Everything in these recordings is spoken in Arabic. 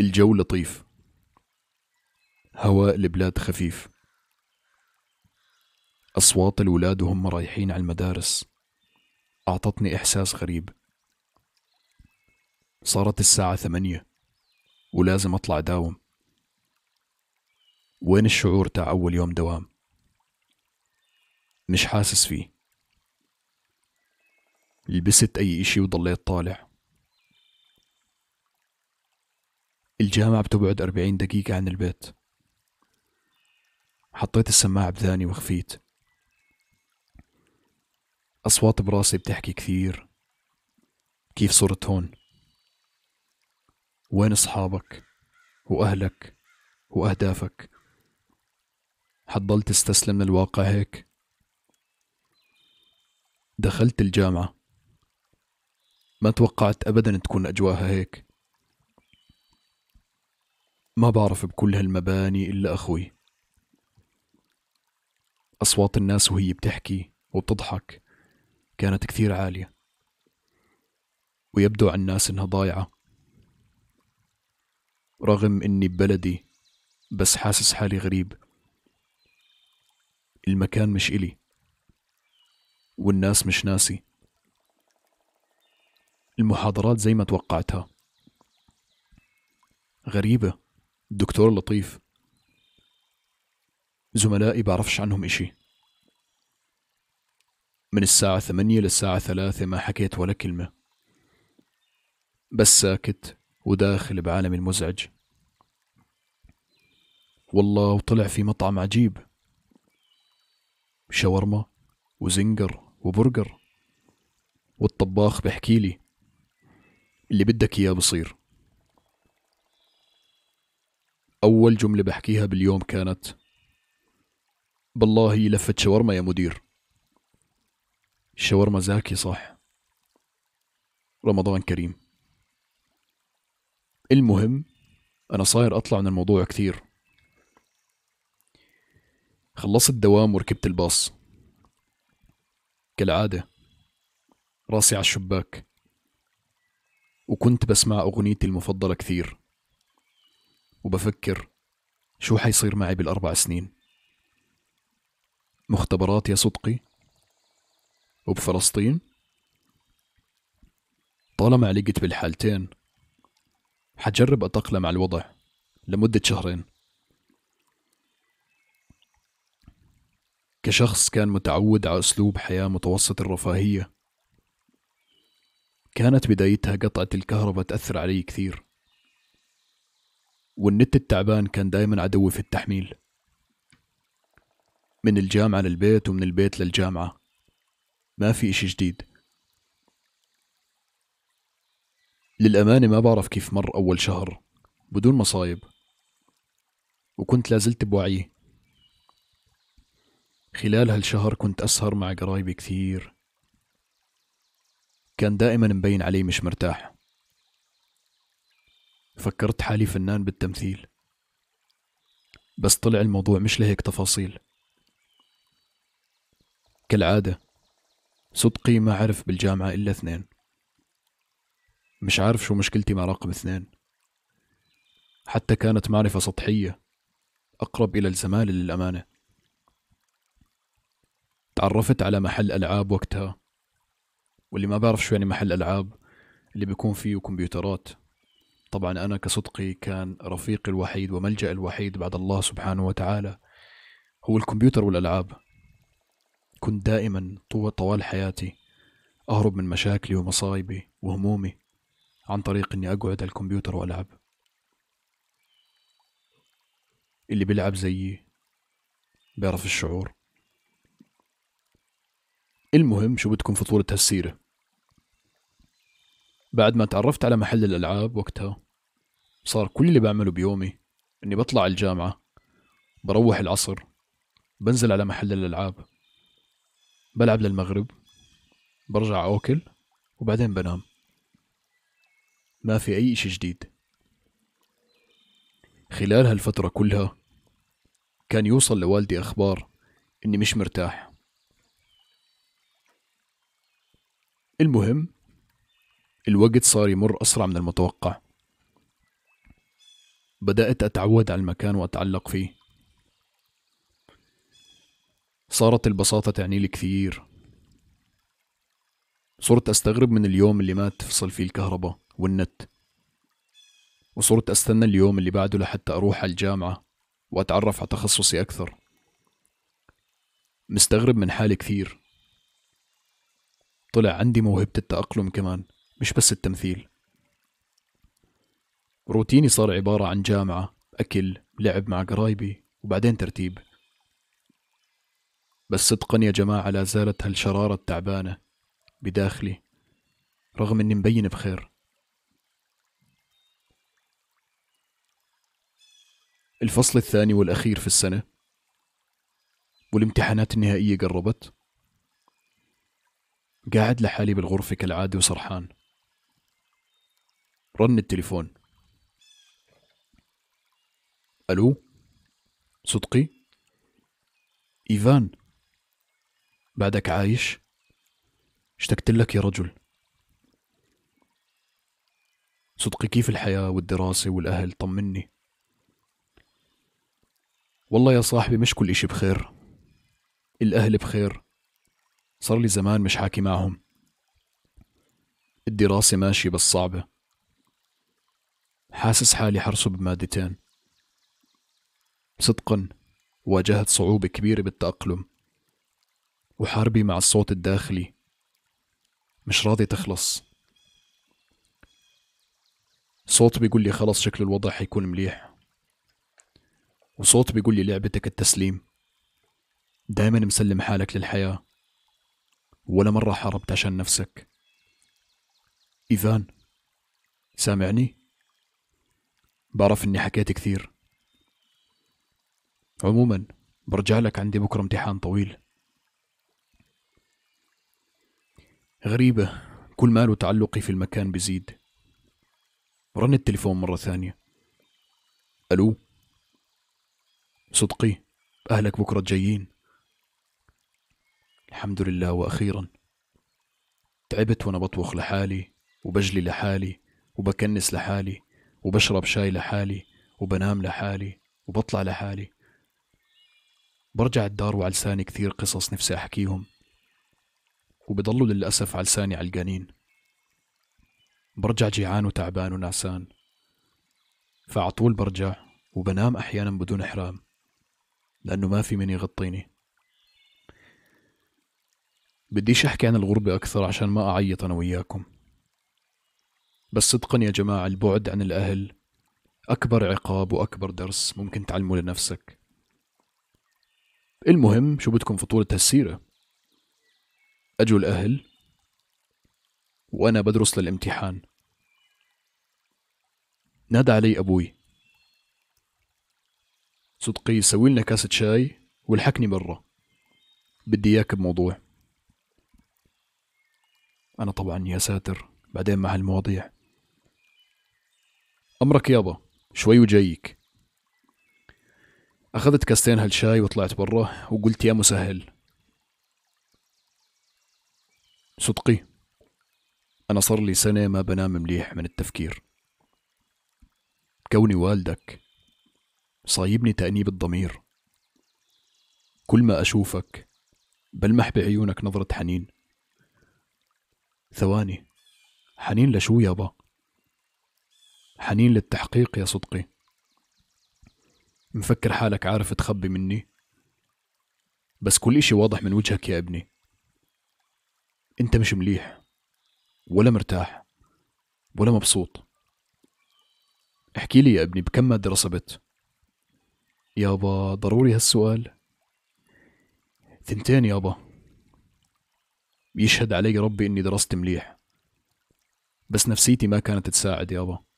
الجو لطيف. هواء البلاد خفيف. أصوات الولاد وهم رايحين على المدارس. أعطتني إحساس غريب. صارت الساعة ثمانية ولازم أطلع داوم وين الشعور تاع أول يوم دوام؟ مش حاسس فيه. لبست أي إشي وضليت طالع. الجامعة بتبعد أربعين دقيقة عن البيت. حطيت السماعة بذاني وخفيت. أصوات براسي بتحكي كثير. كيف صرت هون؟ وين أصحابك؟ وأهلك؟ وأهدافك؟ حتضل تستسلم للواقع هيك؟ دخلت الجامعة. ما توقعت أبدا تكون أجواها هيك. ما بعرف بكل هالمباني إلا أخوي. أصوات الناس وهي بتحكي وبتضحك كانت كثير عالية. ويبدو عن الناس إنها ضايعة. رغم إني ببلدي بس حاسس حالي غريب. المكان مش إلي والناس مش ناسي. المحاضرات زي ما توقعتها. غريبة. الدكتور لطيف. زملائي بعرفش عنهم إشي. من الساعة ثمانية للساعة ثلاثة ما حكيت ولا كلمة. بس ساكت وداخل بعالم المزعج. والله وطلع في مطعم عجيب. شاورما وزنجر وبرجر. والطباخ بحكي لي اللي بدك إياه بصير. أول جملة بحكيها باليوم كانت بالله لفة شاورما يا مدير. الشاورما زاكي صح. رمضان كريم. المهم أنا صاير أطلع من الموضوع كثير. خلصت الدوام وركبت الباص. كالعادة راسي على الشباك. وكنت بسمع أغنيتي المفضلة كثير. وبفكر شو حيصير معي بالأربع سنين. مختبرات يا صدقي. وبفلسطين. طالما علقت بالحالتين حجرب أتأقلم على الوضع لمدة شهرين. كشخص كان متعود على أسلوب حياة متوسط الرفاهية كانت بدايتها قطعة الكهرباء تأثر علي كثير. والنت التعبان كان دايما عدوي في التحميل. من الجامعة للبيت ومن البيت للجامعة. ما في إشي جديد. للأمانة ما بعرف كيف مر أول شهر. بدون مصايب. وكنت لازلت بوعي. خلال هالشهر كنت أسهر مع قرايبي كثير. كان دائما مبين علي مش مرتاح. فكرت حالي فنان بالتمثيل. بس طلع الموضوع مش لهيك تفاصيل. كالعادة صدقي ما عرف بالجامعة إلا اثنين. مش عارف شو مشكلتي مع رقم اثنين. حتى كانت معرفة سطحية أقرب إلى الزمالة للأمانة. تعرفت على محل ألعاب وقتها واللي ما بعرف شو يعني محل ألعاب اللي بيكون فيه كمبيوترات. طبعا أنا كصدقي كان رفيقي الوحيد وملجأ الوحيد بعد الله سبحانه وتعالى هو الكمبيوتر والألعاب. كنت دائما طوال حياتي أهرب من مشاكلي ومصايبي وهمومي عن طريق إني أقعد على الكمبيوتر وألعب. اللي بيلعب زيي بيعرف الشعور. المهم شو بدكم فطورة هالسيرة؟ بعد ما تعرفت على محل الألعاب وقتها صار كل اللي بعمله بيومي إني بطلع الجامعة بروح العصر بنزل على محل الألعاب بلعب للمغرب برجع أوكل وبعدين بنام. ما في أي إشي جديد. خلال هالفترة كلها كان يوصل لوالدي أخبار إني مش مرتاح. المهم الوقت صار يمر أسرع من المتوقع. بدأت أتعود على المكان وأتعلق فيه. صارت البساطة تعني لي كثير. صرت أستغرب من اليوم اللي ما تفصل فيه الكهرباء والنت. وصرت أستنى اليوم اللي بعده لحتى أروح على الجامعة وأتعرف على تخصصي أكثر. مستغرب من حالي كثير. طلع عندي موهبة التأقلم كمان. مش بس التمثيل. روتيني صار عبارة عن جامعة أكل لعب مع قرايبي وبعدين ترتيب. بس صدقا يا جماعة لا زالت هالشرارة التعبانة بداخلي رغم إني مبين بخير. الفصل الثاني والأخير في السنة. والامتحانات النهائية قربت. قاعد لحالي بالغرفة كالعادة وسرحان. رن التليفون. ألو؟ صدقي؟ إيفان؟ بعدك عايش؟ اشتقت لك يا رجل. صدقي كيف الحياة والدراسة والأهل؟ طمني. والله يا صاحبي مش كل إشي بخير. الأهل بخير. صار لي زمان مش حاكي معهم. الدراسة ماشية بس صعبة. حاسس حالي حرصب بمادتين. صدقا واجهت صعوبة كبيرة بالتأقلم. وحاربي مع الصوت الداخلي. مش راضي تخلص. صوت بيقول لي خلص شكل الوضع حيكون مليح. وصوت بيقول لي لعبتك التسليم. دايما مسلم حالك للحياة. ولا مرة حاربت عشان نفسك. إيفان سامعني؟ بعرف إني حكيت كثير. عموما برجع لك عندي بكرة امتحان طويل. غريبة كل ماله تعلقي في المكان بزيد. رن التليفون مرة ثانية. ألو؟ صدقي أهلك بكرة جايين. الحمد لله وأخيرا. تعبت وأنا بطبخ لحالي وبجلي لحالي وبكنس لحالي. وبشرب شاي لحالي وبنام لحالي وبطلع لحالي. برجع الدار وعلى لساني كثير قصص نفسي أحكيهم. وبضلوا للأسف على لساني علقانين. برجع جيعان وتعبان ونعسان. فعطول برجع وبنام أحيانا بدون إحرام لأنه ما في من يغطيني. بديش أحكي عن الغربة أكثر عشان ما أعيط أنا وياكم. بس صدقا يا جماعة البعد عن الأهل أكبر عقاب وأكبر درس ممكن تعلمه لنفسك. المهم شو بدكم فطولة هالسيرة؟ أجوا الأهل وأنا بدرس للامتحان. نادى علي أبوي. صدقي سوي لنا كاسة شاي والحكني برا بدي إياك بموضوع. أنا طبعا يا ساتر بعدين مع هالمواضيع. أمرك يابا شوي وجايك. أخذت كاستين هالشاي وطلعت برا وقلت يا مسهل. صدقي أنا صار لي سنة ما بنام مليح من التفكير. كوني والدك صايبني تأنيب الضمير. كل ما أشوفك بلمح بعيونك نظرة حنين. ثواني حنين لشو يابا؟ حنين للتحقيق يا صدقي. مفكر حالك عارف تخبي مني. بس كل إشي واضح من وجهك يا ابني. أنت مش مليح ولا مرتاح ولا مبسوط. احكي لي يا ابني بكم مادة رسبت؟ يابا ضروري هالسؤال. ثنتين يابا. يشهد علي ربي إني درست مليح. بس نفسيتي ما كانت تساعد يابا.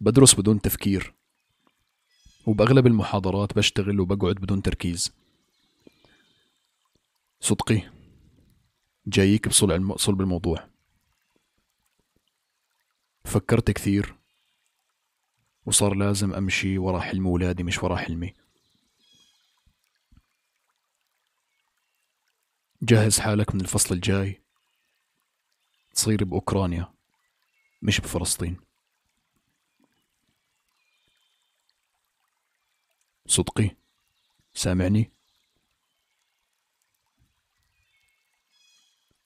بدرس بدون تفكير وبأغلب المحاضرات بشتغل وبقعد بدون تركيز. صدقي جايك صلب الموضوع. فكرت كثير وصار لازم أمشي ورا حلم ولادي مش ورا حلمي. جهز حالك من الفصل الجاي تصير بأوكرانيا مش بفلسطين. صدقي سامعني؟